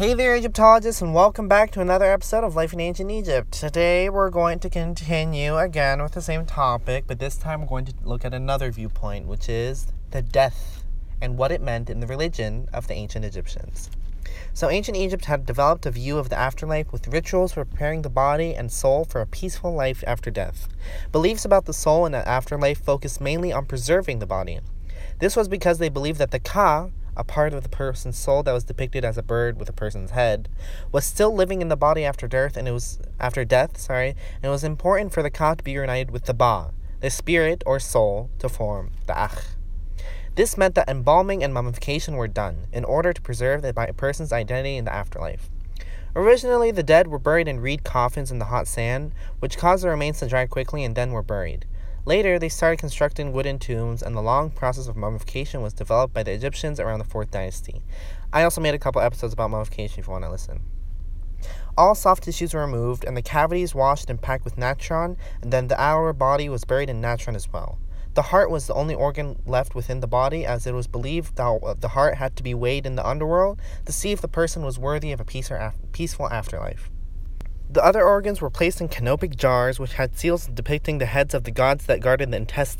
Hey there, Egyptologists, and welcome back to another episode of Life in Ancient Egypt. Today, we're going to continue again with the same topic, but this time we're going to look at another viewpoint, which is the death and what it meant in the religion of the ancient Egyptians. So, ancient Egypt had developed a view of the afterlife with rituals for preparing the body and soul for a peaceful life after death. Beliefs about the soul and the afterlife focused mainly on preserving the body. This was because they believed that the Ka, a part of the person's soul that was depicted as a bird with a person's head, was still living in the body after death, and it was after death. Sorry, and it was important for the ka to be united with the ba, the spirit or soul, to form the akh. This meant that embalming and mummification were done in order to preserve the person's identity in the afterlife. Originally, the dead were buried in reed coffins in the hot sand, which caused the remains to dry quickly and then were buried. Later, they started constructing wooden tombs, and the long process of mummification was developed by the Egyptians around the 4th dynasty. I also made a couple episodes about mummification if you want to listen. All soft tissues were removed, and the cavities washed and packed with natron, and then the outer body was buried in natron as well. The heart was the only organ left within the body, as it was believed that the heart had to be weighed in the underworld to see if the person was worthy of a peaceful afterlife. The other organs were placed in canopic jars which had seals depicting the heads of the gods that guarded the intestines.